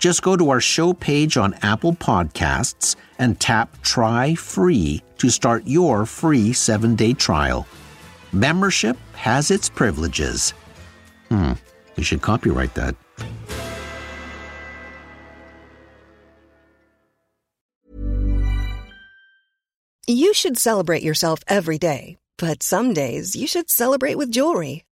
Just go to our show page on Apple Podcasts and tap Try Free to start your free seven day trial. Membership has its privileges. Hmm, you should copyright that. You should celebrate yourself every day, but some days you should celebrate with jewelry.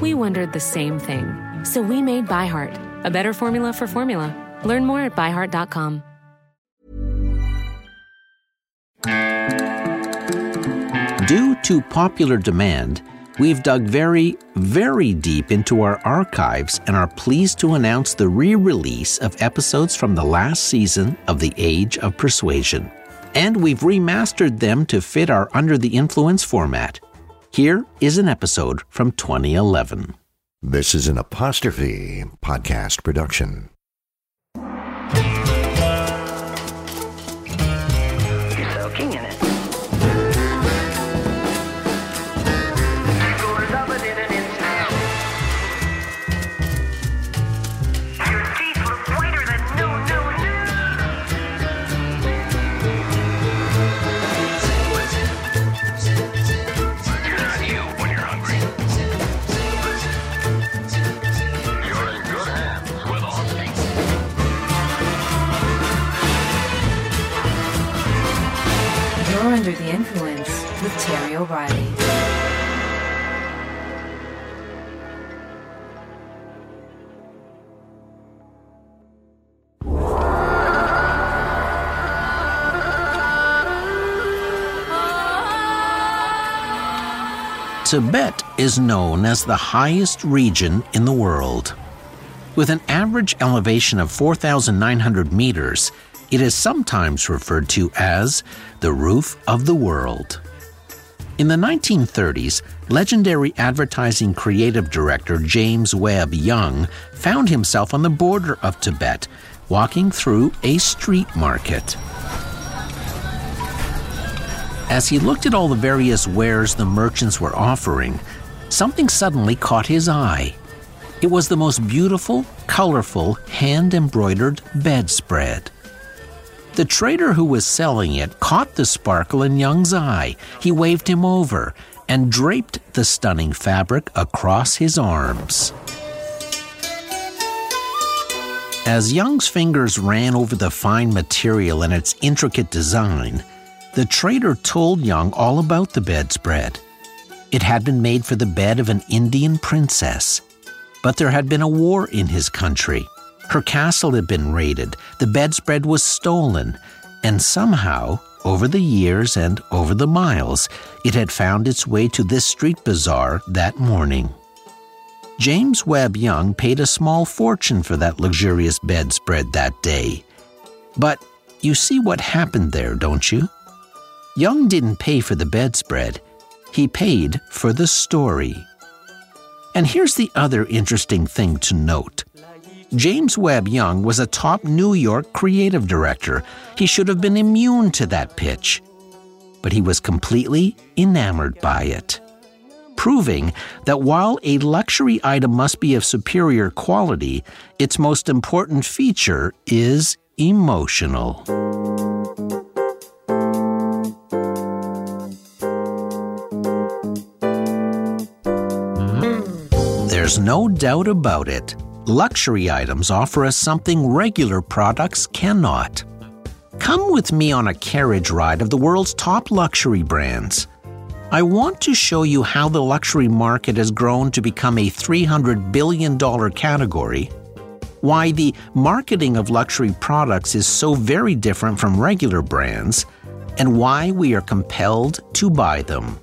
We wondered the same thing. So we made ByHeart, a better formula for formula. Learn more at byheart.com. Due to popular demand, we've dug very, very deep into our archives and are pleased to announce the re release of episodes from the last season of The Age of Persuasion. And we've remastered them to fit our Under the Influence format. Here is an episode from 2011. This is an apostrophe podcast production. You're soaking in it. Tibet is known as the highest region in the world. With an average elevation of 4,900 meters, it is sometimes referred to as the roof of the world. In the 1930s, legendary advertising creative director James Webb Young found himself on the border of Tibet, walking through a street market. As he looked at all the various wares the merchants were offering, something suddenly caught his eye. It was the most beautiful, colorful, hand embroidered bedspread. The trader who was selling it caught the sparkle in Young's eye. He waved him over and draped the stunning fabric across his arms. As Young's fingers ran over the fine material and its intricate design, the trader told Young all about the bedspread. It had been made for the bed of an Indian princess. But there had been a war in his country. Her castle had been raided, the bedspread was stolen, and somehow, over the years and over the miles, it had found its way to this street bazaar that morning. James Webb Young paid a small fortune for that luxurious bedspread that day. But you see what happened there, don't you? Young didn't pay for the bedspread, he paid for the story. And here's the other interesting thing to note. James Webb Young was a top New York creative director. He should have been immune to that pitch. But he was completely enamored by it. Proving that while a luxury item must be of superior quality, its most important feature is emotional. There's no doubt about it. Luxury items offer us something regular products cannot. Come with me on a carriage ride of the world's top luxury brands. I want to show you how the luxury market has grown to become a $300 billion category, why the marketing of luxury products is so very different from regular brands, and why we are compelled to buy them.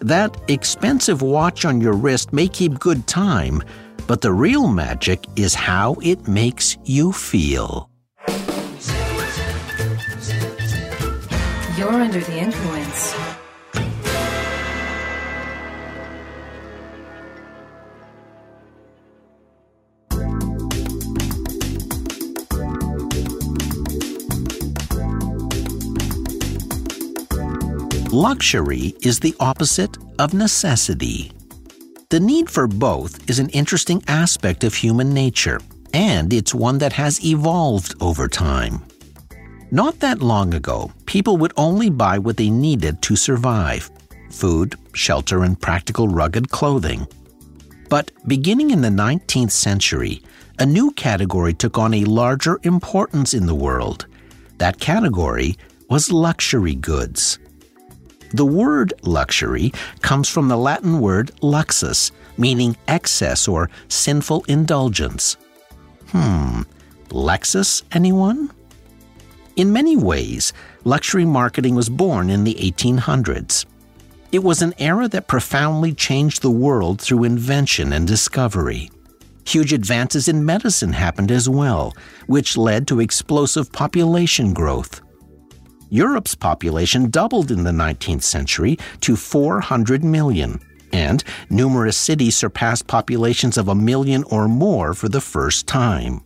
That expensive watch on your wrist may keep good time, but the real magic is how it makes you feel. You're under the influence. Luxury is the opposite of necessity. The need for both is an interesting aspect of human nature, and it's one that has evolved over time. Not that long ago, people would only buy what they needed to survive food, shelter, and practical rugged clothing. But beginning in the 19th century, a new category took on a larger importance in the world. That category was luxury goods. The word luxury comes from the Latin word luxus, meaning excess or sinful indulgence. Hmm, Lexus, anyone? In many ways, luxury marketing was born in the 1800s. It was an era that profoundly changed the world through invention and discovery. Huge advances in medicine happened as well, which led to explosive population growth. Europe's population doubled in the 19th century to 400 million, and numerous cities surpassed populations of a million or more for the first time.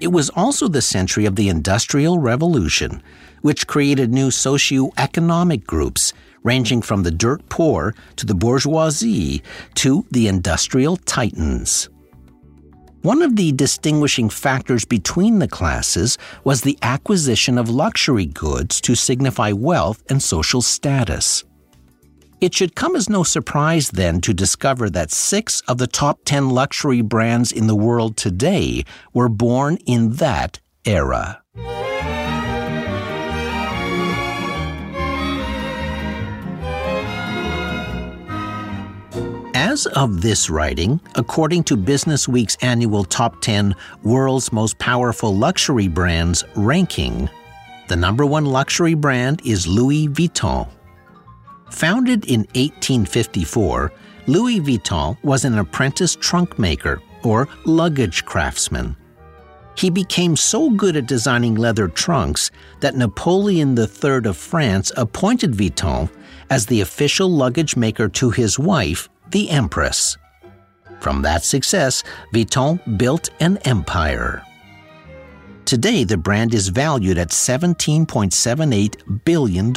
It was also the century of the Industrial Revolution, which created new socio-economic groups ranging from the dirt poor to the bourgeoisie to the industrial titans. One of the distinguishing factors between the classes was the acquisition of luxury goods to signify wealth and social status. It should come as no surprise then to discover that six of the top 10 luxury brands in the world today were born in that era. As of this writing, according to Business Week's annual Top 10 World's Most Powerful Luxury Brands ranking, the number one luxury brand is Louis Vuitton. Founded in 1854, Louis Vuitton was an apprentice trunk maker or luggage craftsman. He became so good at designing leather trunks that Napoleon III of France appointed Vuitton as the official luggage maker to his wife, the Empress. From that success, Vuitton built an empire. Today, the brand is valued at $17.78 billion,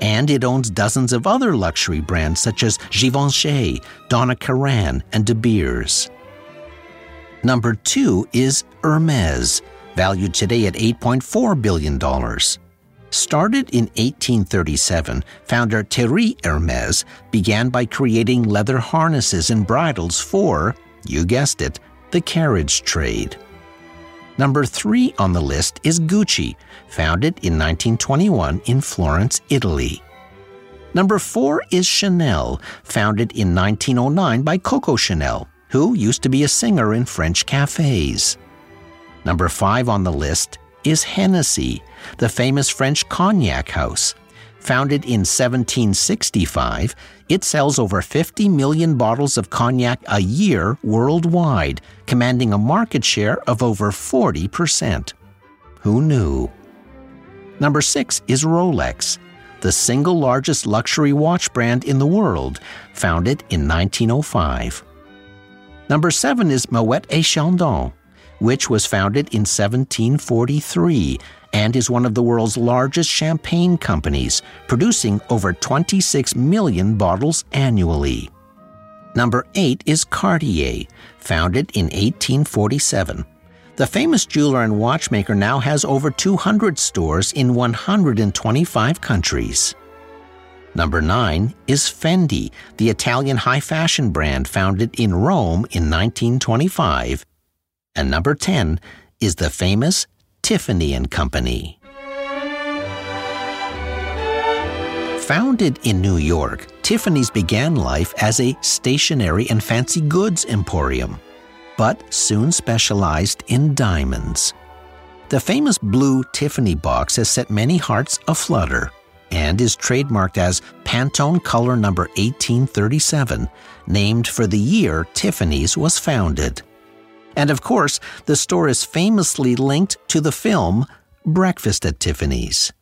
and it owns dozens of other luxury brands such as Givenchy, Donna Karan, and De Beers. Number two is Hermes, valued today at $8.4 billion. Started in 1837, founder Thierry Hermes began by creating leather harnesses and bridles for, you guessed it, the carriage trade. Number three on the list is Gucci, founded in 1921 in Florence, Italy. Number four is Chanel, founded in 1909 by Coco Chanel, who used to be a singer in French cafes. Number five on the list is Hennessy, the famous French cognac house. Founded in 1765, it sells over 50 million bottles of cognac a year worldwide, commanding a market share of over 40%. Who knew? Number six is Rolex, the single largest luxury watch brand in the world, founded in 1905. Number seven is Moet et Chandon, which was founded in 1743 and is one of the world's largest champagne companies, producing over 26 million bottles annually. Number 8 is Cartier, founded in 1847. The famous jeweler and watchmaker now has over 200 stores in 125 countries. Number 9 is Fendi, the Italian high fashion brand founded in Rome in 1925. And number 10 is the famous Tiffany and Company. Founded in New York, Tiffany's began life as a stationery and fancy goods emporium, but soon specialized in diamonds. The famous blue Tiffany box has set many hearts aflutter and is trademarked as Pantone Color Number 1837, named for the year Tiffany's was founded. And of course, the store is famously linked to the film Breakfast at Tiffany's.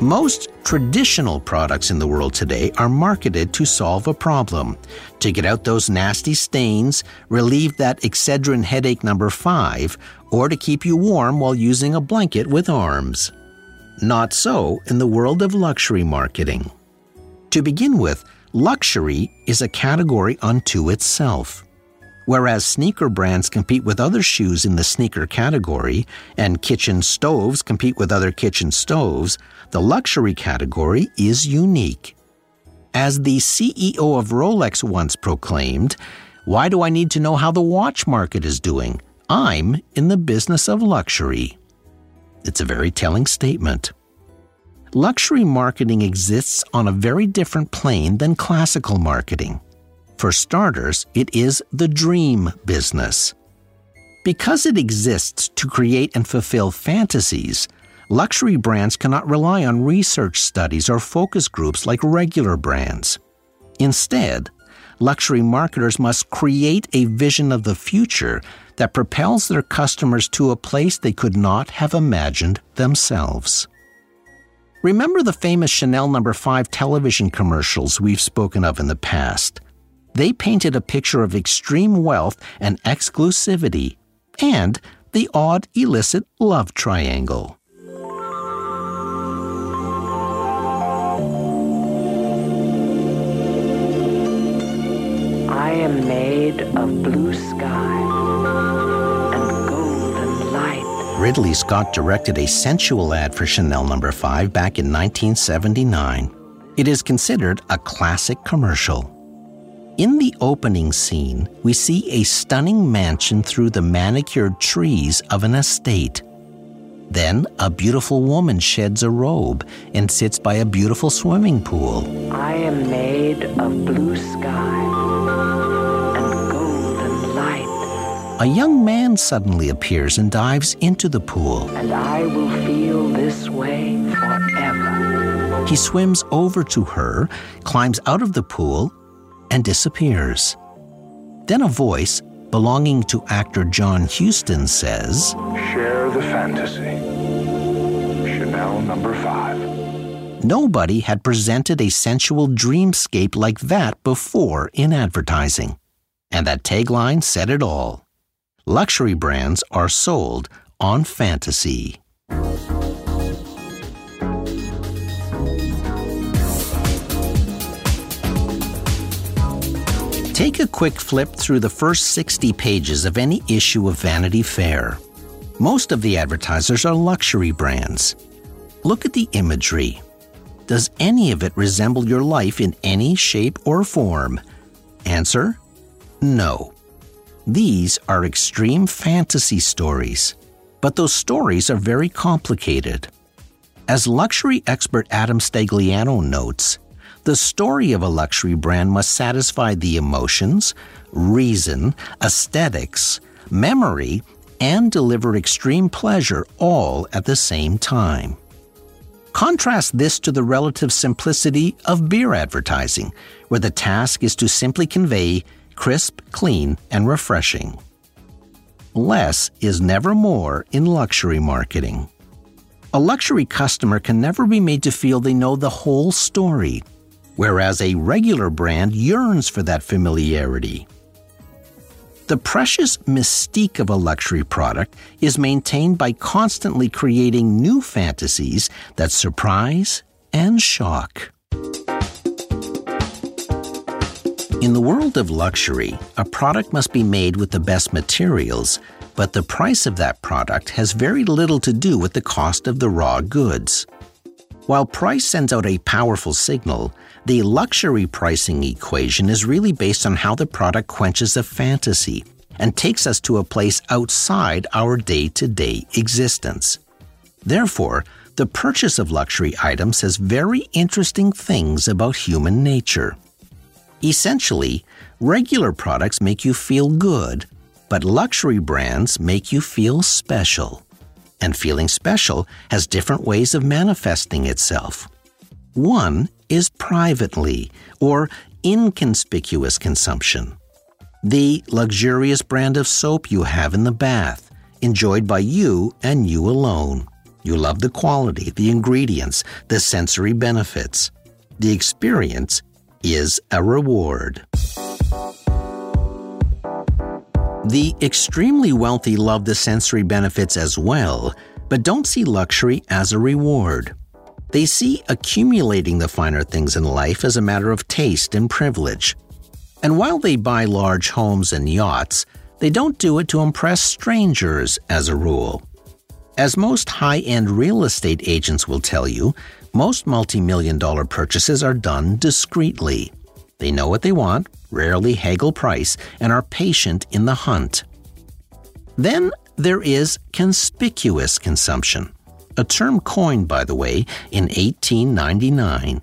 Most traditional products in the world today are marketed to solve a problem, to get out those nasty stains, relieve that Excedrin headache number five, or to keep you warm while using a blanket with arms. Not so in the world of luxury marketing. To begin with, luxury is a category unto itself. Whereas sneaker brands compete with other shoes in the sneaker category, and kitchen stoves compete with other kitchen stoves, the luxury category is unique. As the CEO of Rolex once proclaimed, Why do I need to know how the watch market is doing? I'm in the business of luxury. It's a very telling statement. Luxury marketing exists on a very different plane than classical marketing. For starters, it is the dream business. Because it exists to create and fulfill fantasies, luxury brands cannot rely on research studies or focus groups like regular brands. Instead, luxury marketers must create a vision of the future that propels their customers to a place they could not have imagined themselves. Remember the famous Chanel No. 5 television commercials we've spoken of in the past? they painted a picture of extreme wealth and exclusivity and the odd illicit love triangle. I am made of blue sky Ridley Scott directed a sensual ad for Chanel No. 5 back in 1979. It is considered a classic commercial. In the opening scene, we see a stunning mansion through the manicured trees of an estate. Then a beautiful woman sheds a robe and sits by a beautiful swimming pool. I am made of blue sky A young man suddenly appears and dives into the pool. And I will feel this way forever. He swims over to her, climbs out of the pool, and disappears. Then a voice belonging to actor John Huston says, Share the fantasy. Chanel number five. Nobody had presented a sensual dreamscape like that before in advertising. And that tagline said it all. Luxury brands are sold on fantasy. Take a quick flip through the first 60 pages of any issue of Vanity Fair. Most of the advertisers are luxury brands. Look at the imagery. does any of it resemble your life in any shape or form? Answer No. These are extreme fantasy stories, but those stories are very complicated. As luxury expert Adam Stagliano notes, the story of a luxury brand must satisfy the emotions, reason, aesthetics, memory, and deliver extreme pleasure all at the same time. Contrast this to the relative simplicity of beer advertising, where the task is to simply convey crisp, clean, and refreshing. Less is never more in luxury marketing. A luxury customer can never be made to feel they know the whole story, whereas a regular brand yearns for that familiarity. The precious mystique of a luxury product is maintained by constantly creating new fantasies that surprise and shock. In the world of luxury, a product must be made with the best materials, but the price of that product has very little to do with the cost of the raw goods. While price sends out a powerful signal, the luxury pricing equation is really based on how the product quenches a fantasy and takes us to a place outside our day to day existence. Therefore, the purchase of luxury items says very interesting things about human nature. Essentially, regular products make you feel good, but luxury brands make you feel special. And feeling special has different ways of manifesting itself. One is privately or inconspicuous consumption. The luxurious brand of soap you have in the bath, enjoyed by you and you alone. You love the quality, the ingredients, the sensory benefits. The experience is a reward. The extremely wealthy love the sensory benefits as well, but don't see luxury as a reward. They see accumulating the finer things in life as a matter of taste and privilege. And while they buy large homes and yachts, they don't do it to impress strangers as a rule. As most high end real estate agents will tell you, most multi million dollar purchases are done discreetly. They know what they want, rarely haggle price, and are patient in the hunt. Then there is conspicuous consumption, a term coined, by the way, in 1899.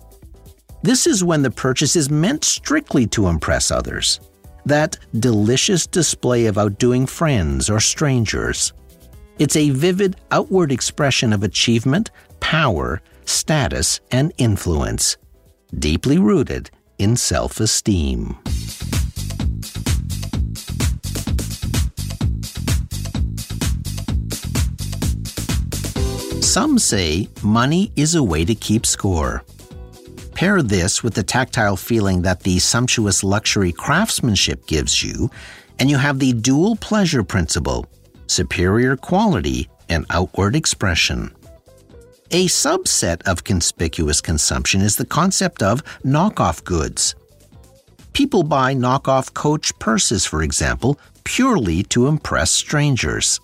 This is when the purchase is meant strictly to impress others. That delicious display of outdoing friends or strangers. It's a vivid outward expression of achievement, power, status, and influence, deeply rooted in self esteem. Some say money is a way to keep score. Pair this with the tactile feeling that the sumptuous luxury craftsmanship gives you, and you have the dual pleasure principle superior quality and outward expression. A subset of conspicuous consumption is the concept of knockoff goods. People buy knockoff Coach purses, for example, purely to impress strangers.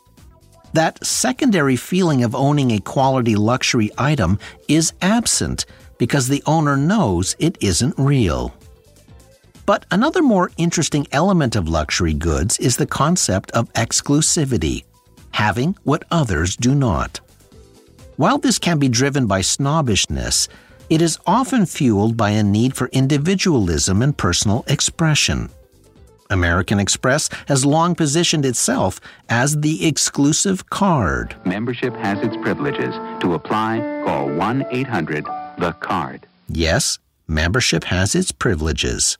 That secondary feeling of owning a quality luxury item is absent because the owner knows it isn't real. But another more interesting element of luxury goods is the concept of exclusivity, having what others do not. While this can be driven by snobbishness, it is often fueled by a need for individualism and personal expression. American Express has long positioned itself as the exclusive card. Membership has its privileges. To apply, call 1 800 The Card. Yes, membership has its privileges.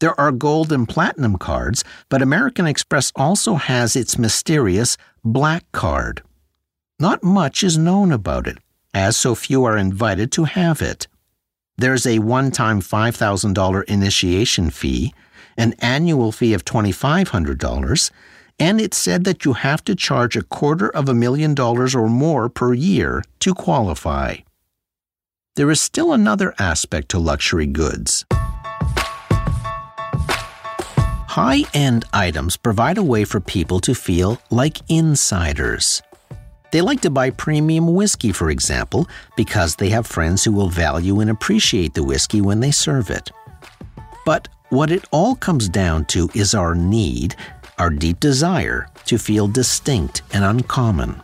There are gold and platinum cards, but American Express also has its mysterious black card. Not much is known about it, as so few are invited to have it. There's a one time $5,000 initiation fee, an annual fee of $2,500, and it's said that you have to charge a quarter of a million dollars or more per year to qualify. There is still another aspect to luxury goods. High end items provide a way for people to feel like insiders. They like to buy premium whiskey, for example, because they have friends who will value and appreciate the whiskey when they serve it. But what it all comes down to is our need, our deep desire to feel distinct and uncommon.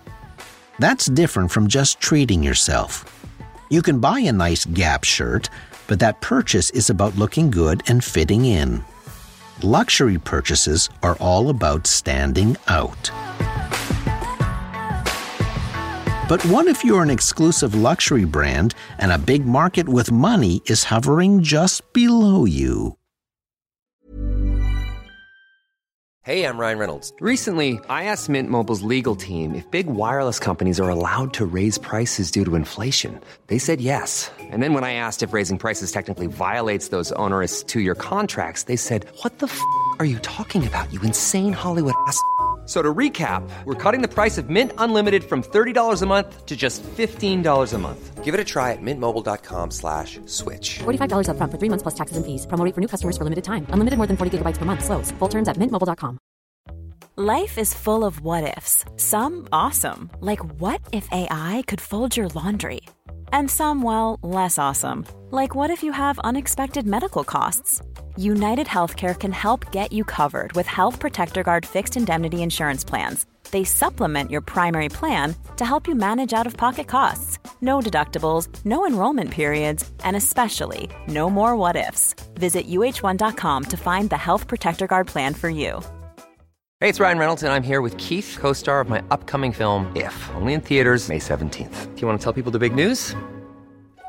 That's different from just treating yourself. You can buy a nice Gap shirt, but that purchase is about looking good and fitting in. Luxury purchases are all about standing out. But what if you're an exclusive luxury brand and a big market with money is hovering just below you? Hey, I'm Ryan Reynolds. Recently, I asked Mint Mobile's legal team if big wireless companies are allowed to raise prices due to inflation. They said yes. And then when I asked if raising prices technically violates those onerous two year contracts, they said, What the f are you talking about, you insane Hollywood ass? So to recap, we're cutting the price of Mint Unlimited from $30 a month to just $15 a month. Give it a try at mintmobile.com slash switch. $45 up front for three months plus taxes and fees. Promo for new customers for limited time. Unlimited more than 40 gigabytes per month. Slows. Full terms at mintmobile.com. Life is full of what ifs. Some awesome. Like what if AI could fold your laundry? And some, well, less awesome. Like what if you have unexpected medical costs? United Healthcare can help get you covered with Health Protector Guard fixed indemnity insurance plans. They supplement your primary plan to help you manage out of pocket costs. No deductibles, no enrollment periods, and especially no more what ifs. Visit uh1.com to find the Health Protector Guard plan for you. Hey, it's Ryan Reynolds, and I'm here with Keith, co star of my upcoming film, If, only in theaters, May 17th. Do you want to tell people the big news?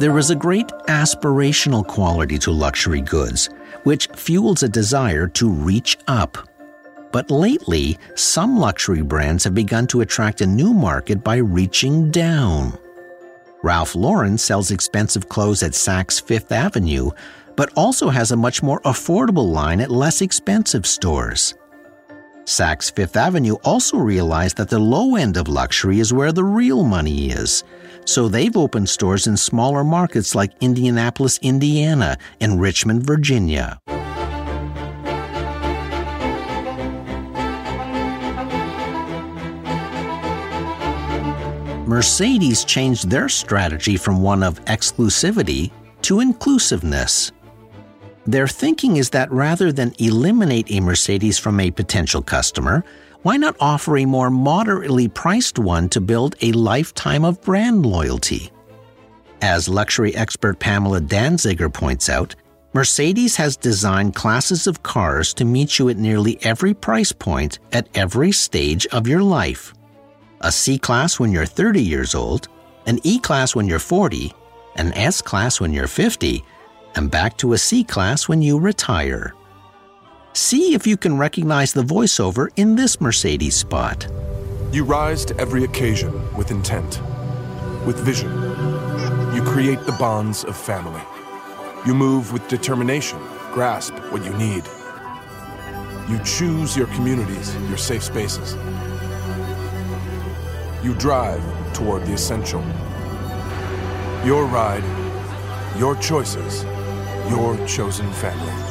There is a great aspirational quality to luxury goods, which fuels a desire to reach up. But lately, some luxury brands have begun to attract a new market by reaching down. Ralph Lauren sells expensive clothes at Saks Fifth Avenue, but also has a much more affordable line at less expensive stores. Saks Fifth Avenue also realized that the low end of luxury is where the real money is so they've opened stores in smaller markets like Indianapolis, Indiana, and Richmond, Virginia. Mercedes changed their strategy from one of exclusivity to inclusiveness. Their thinking is that rather than eliminate a Mercedes from a potential customer, why not offer a more moderately priced one to build a lifetime of brand loyalty? As luxury expert Pamela Danziger points out, Mercedes has designed classes of cars to meet you at nearly every price point at every stage of your life. A C class when you're 30 years old, an E class when you're 40, an S class when you're 50, and back to a C class when you retire. See if you can recognize the voiceover in this Mercedes spot. You rise to every occasion with intent, with vision. You create the bonds of family. You move with determination, grasp what you need. You choose your communities, your safe spaces. You drive toward the essential. Your ride, your choices, your chosen family.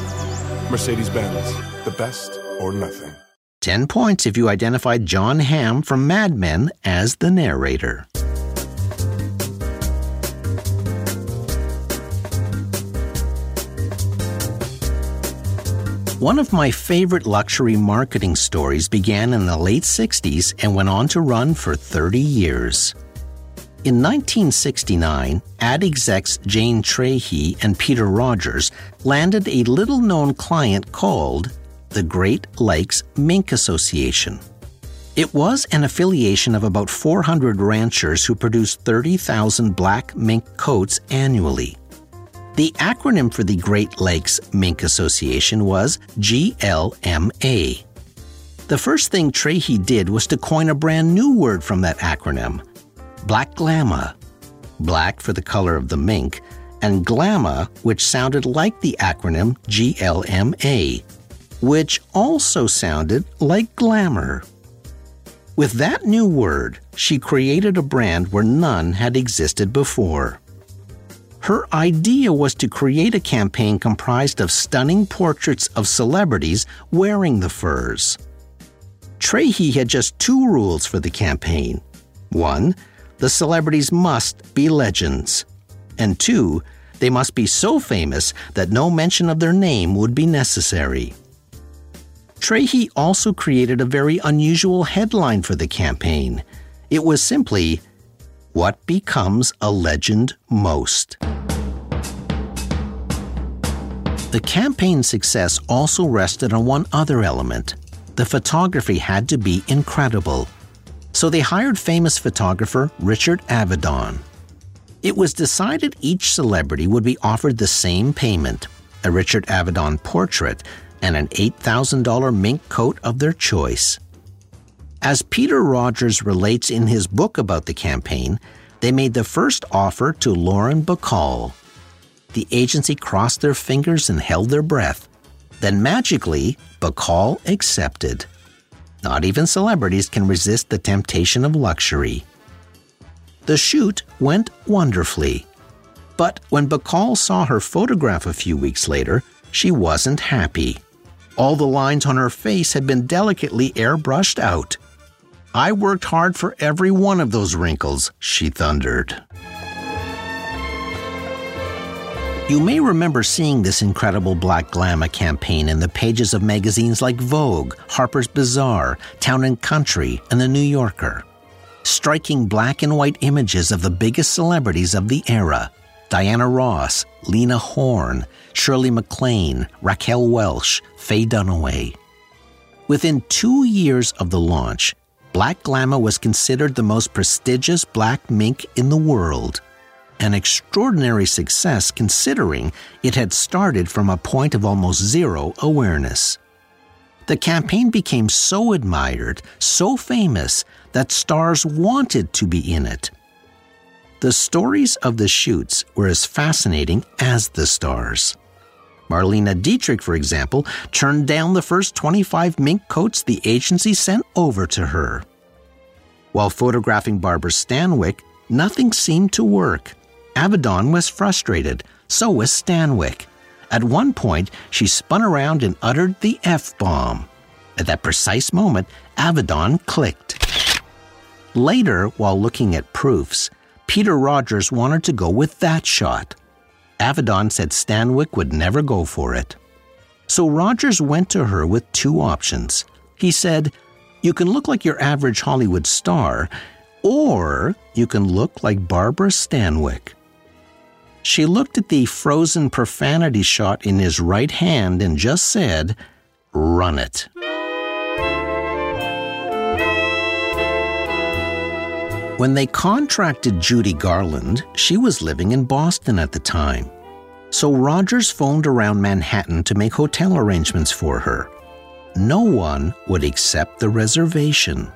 Mercedes Benz, the best or nothing. 10 points if you identified Jon Hamm from Mad Men as the narrator. One of my favorite luxury marketing stories began in the late 60s and went on to run for 30 years. In 1969, ad execs Jane Trahey and Peter Rogers landed a little known client called the Great Lakes Mink Association. It was an affiliation of about 400 ranchers who produced 30,000 black mink coats annually. The acronym for the Great Lakes Mink Association was GLMA. The first thing Trahey did was to coin a brand new word from that acronym Blackglama. Black for the color of the mink, and Glama, which sounded like the acronym GLMA, which also sounded like glamour. With that new word, she created a brand where none had existed before. Her idea was to create a campaign comprised of stunning portraits of celebrities wearing the furs. Trahey had just two rules for the campaign. One, the celebrities must be legends. And two, they must be so famous that no mention of their name would be necessary. Trahey also created a very unusual headline for the campaign. It was simply, What Becomes a Legend Most? The campaign's success also rested on one other element. The photography had to be incredible. So they hired famous photographer Richard Avedon. It was decided each celebrity would be offered the same payment a Richard Avedon portrait and an $8,000 mink coat of their choice. As Peter Rogers relates in his book about the campaign, they made the first offer to Lauren Bacall. The agency crossed their fingers and held their breath. Then magically, Bacall accepted. Not even celebrities can resist the temptation of luxury. The shoot went wonderfully. But when Bacall saw her photograph a few weeks later, she wasn't happy. All the lines on her face had been delicately airbrushed out. I worked hard for every one of those wrinkles, she thundered. You may remember seeing this incredible Blackglama campaign in the pages of magazines like Vogue, Harper's Bazaar, Town and Country, and The New Yorker. Striking black and white images of the biggest celebrities of the era Diana Ross, Lena Horne, Shirley MacLaine, Raquel Welch, Faye Dunaway. Within two years of the launch, Blackglama was considered the most prestigious black mink in the world an extraordinary success considering it had started from a point of almost zero awareness. The campaign became so admired, so famous, that stars wanted to be in it. The stories of the shoots were as fascinating as the stars. Marlene Dietrich, for example, turned down the first 25 mink coats the agency sent over to her. While photographing Barbara Stanwyck, nothing seemed to work. Avedon was frustrated, so was Stanwyck. At one point, she spun around and uttered the F bomb. At that precise moment, Avedon clicked. Later, while looking at proofs, Peter Rogers wanted to go with that shot. Avedon said Stanwyck would never go for it. So Rogers went to her with two options. He said, You can look like your average Hollywood star, or you can look like Barbara Stanwyck. She looked at the frozen profanity shot in his right hand and just said, Run it. When they contracted Judy Garland, she was living in Boston at the time. So Rogers phoned around Manhattan to make hotel arrangements for her. No one would accept the reservation.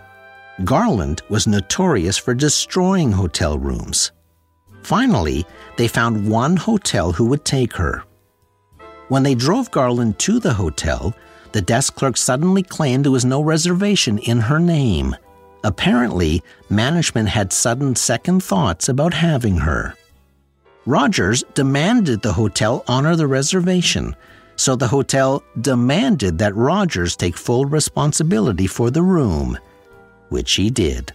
Garland was notorious for destroying hotel rooms. Finally, they found one hotel who would take her. When they drove Garland to the hotel, the desk clerk suddenly claimed there was no reservation in her name. Apparently, management had sudden second thoughts about having her. Rogers demanded the hotel honor the reservation, so the hotel demanded that Rogers take full responsibility for the room, which he did.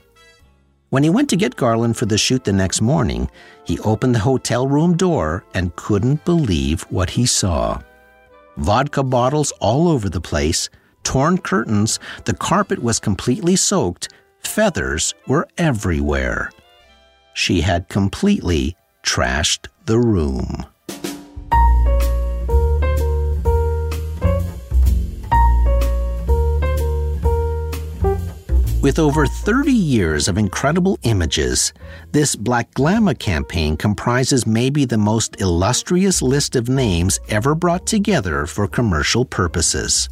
When he went to get Garland for the shoot the next morning, he opened the hotel room door and couldn't believe what he saw. vodka bottles all over the place, torn curtains, the carpet was completely soaked, feathers were everywhere. She had completely trashed the room. With over 30 years of incredible images, this Blackglama campaign comprises maybe the most illustrious list of names ever brought together for commercial purposes.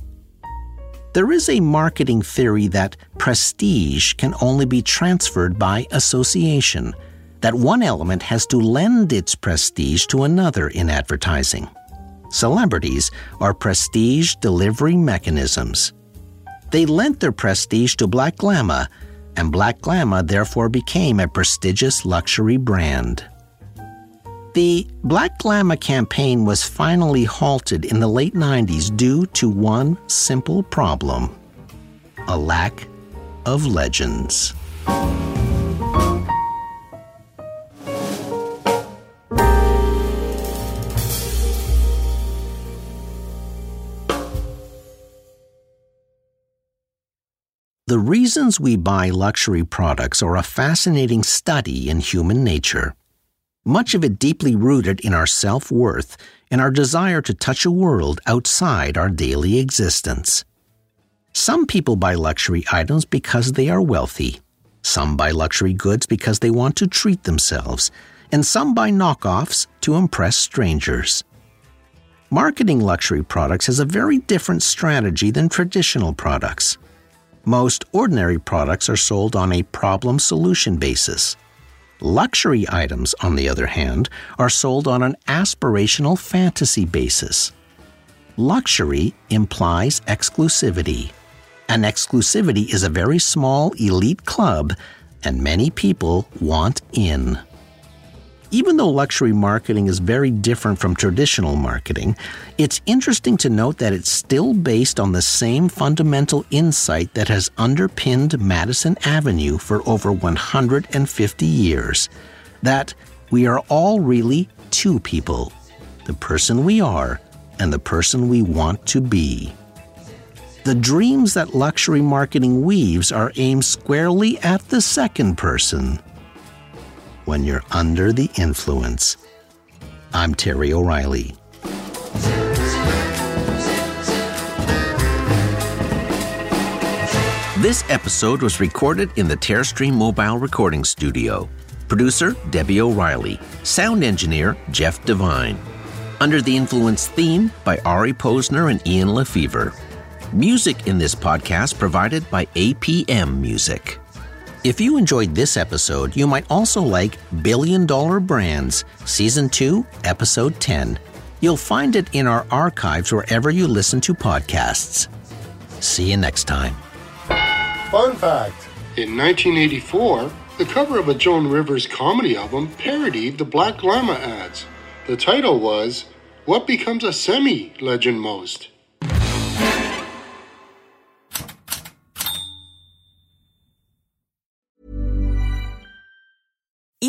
There is a marketing theory that prestige can only be transferred by association, that one element has to lend its prestige to another in advertising. Celebrities are prestige delivery mechanisms. They lent their prestige to Blackglama, and Blackglama therefore became a prestigious luxury brand. The Blackglama campaign was finally halted in the late 90s due to one simple problem a lack of legends. The reasons we buy luxury products are a fascinating study in human nature. Much of it deeply rooted in our self worth and our desire to touch a world outside our daily existence. Some people buy luxury items because they are wealthy. Some buy luxury goods because they want to treat themselves. And some buy knockoffs to impress strangers. Marketing luxury products has a very different strategy than traditional products. Most ordinary products are sold on a problem solution basis. Luxury items, on the other hand, are sold on an aspirational fantasy basis. Luxury implies exclusivity. And exclusivity is a very small elite club, and many people want in. Even though luxury marketing is very different from traditional marketing, it's interesting to note that it's still based on the same fundamental insight that has underpinned Madison Avenue for over 150 years that we are all really two people the person we are and the person we want to be. The dreams that luxury marketing weaves are aimed squarely at the second person when you're under the influence. I'm Terry O'Reilly. This episode was recorded in the Terrestream Mobile Recording Studio. Producer Debbie O'Reilly. Sound engineer Jeff Devine. Under the Influence theme by Ari Posner and Ian LeFeuvre. Music in this podcast provided by APM Music. If you enjoyed this episode, you might also like Billion Dollar Brands, Season 2, Episode 10. You'll find it in our archives wherever you listen to podcasts. See you next time. Fun fact In 1984, the cover of a Joan Rivers comedy album parodied the Blackglama ads. The title was What Becomes a Semi Legend Most?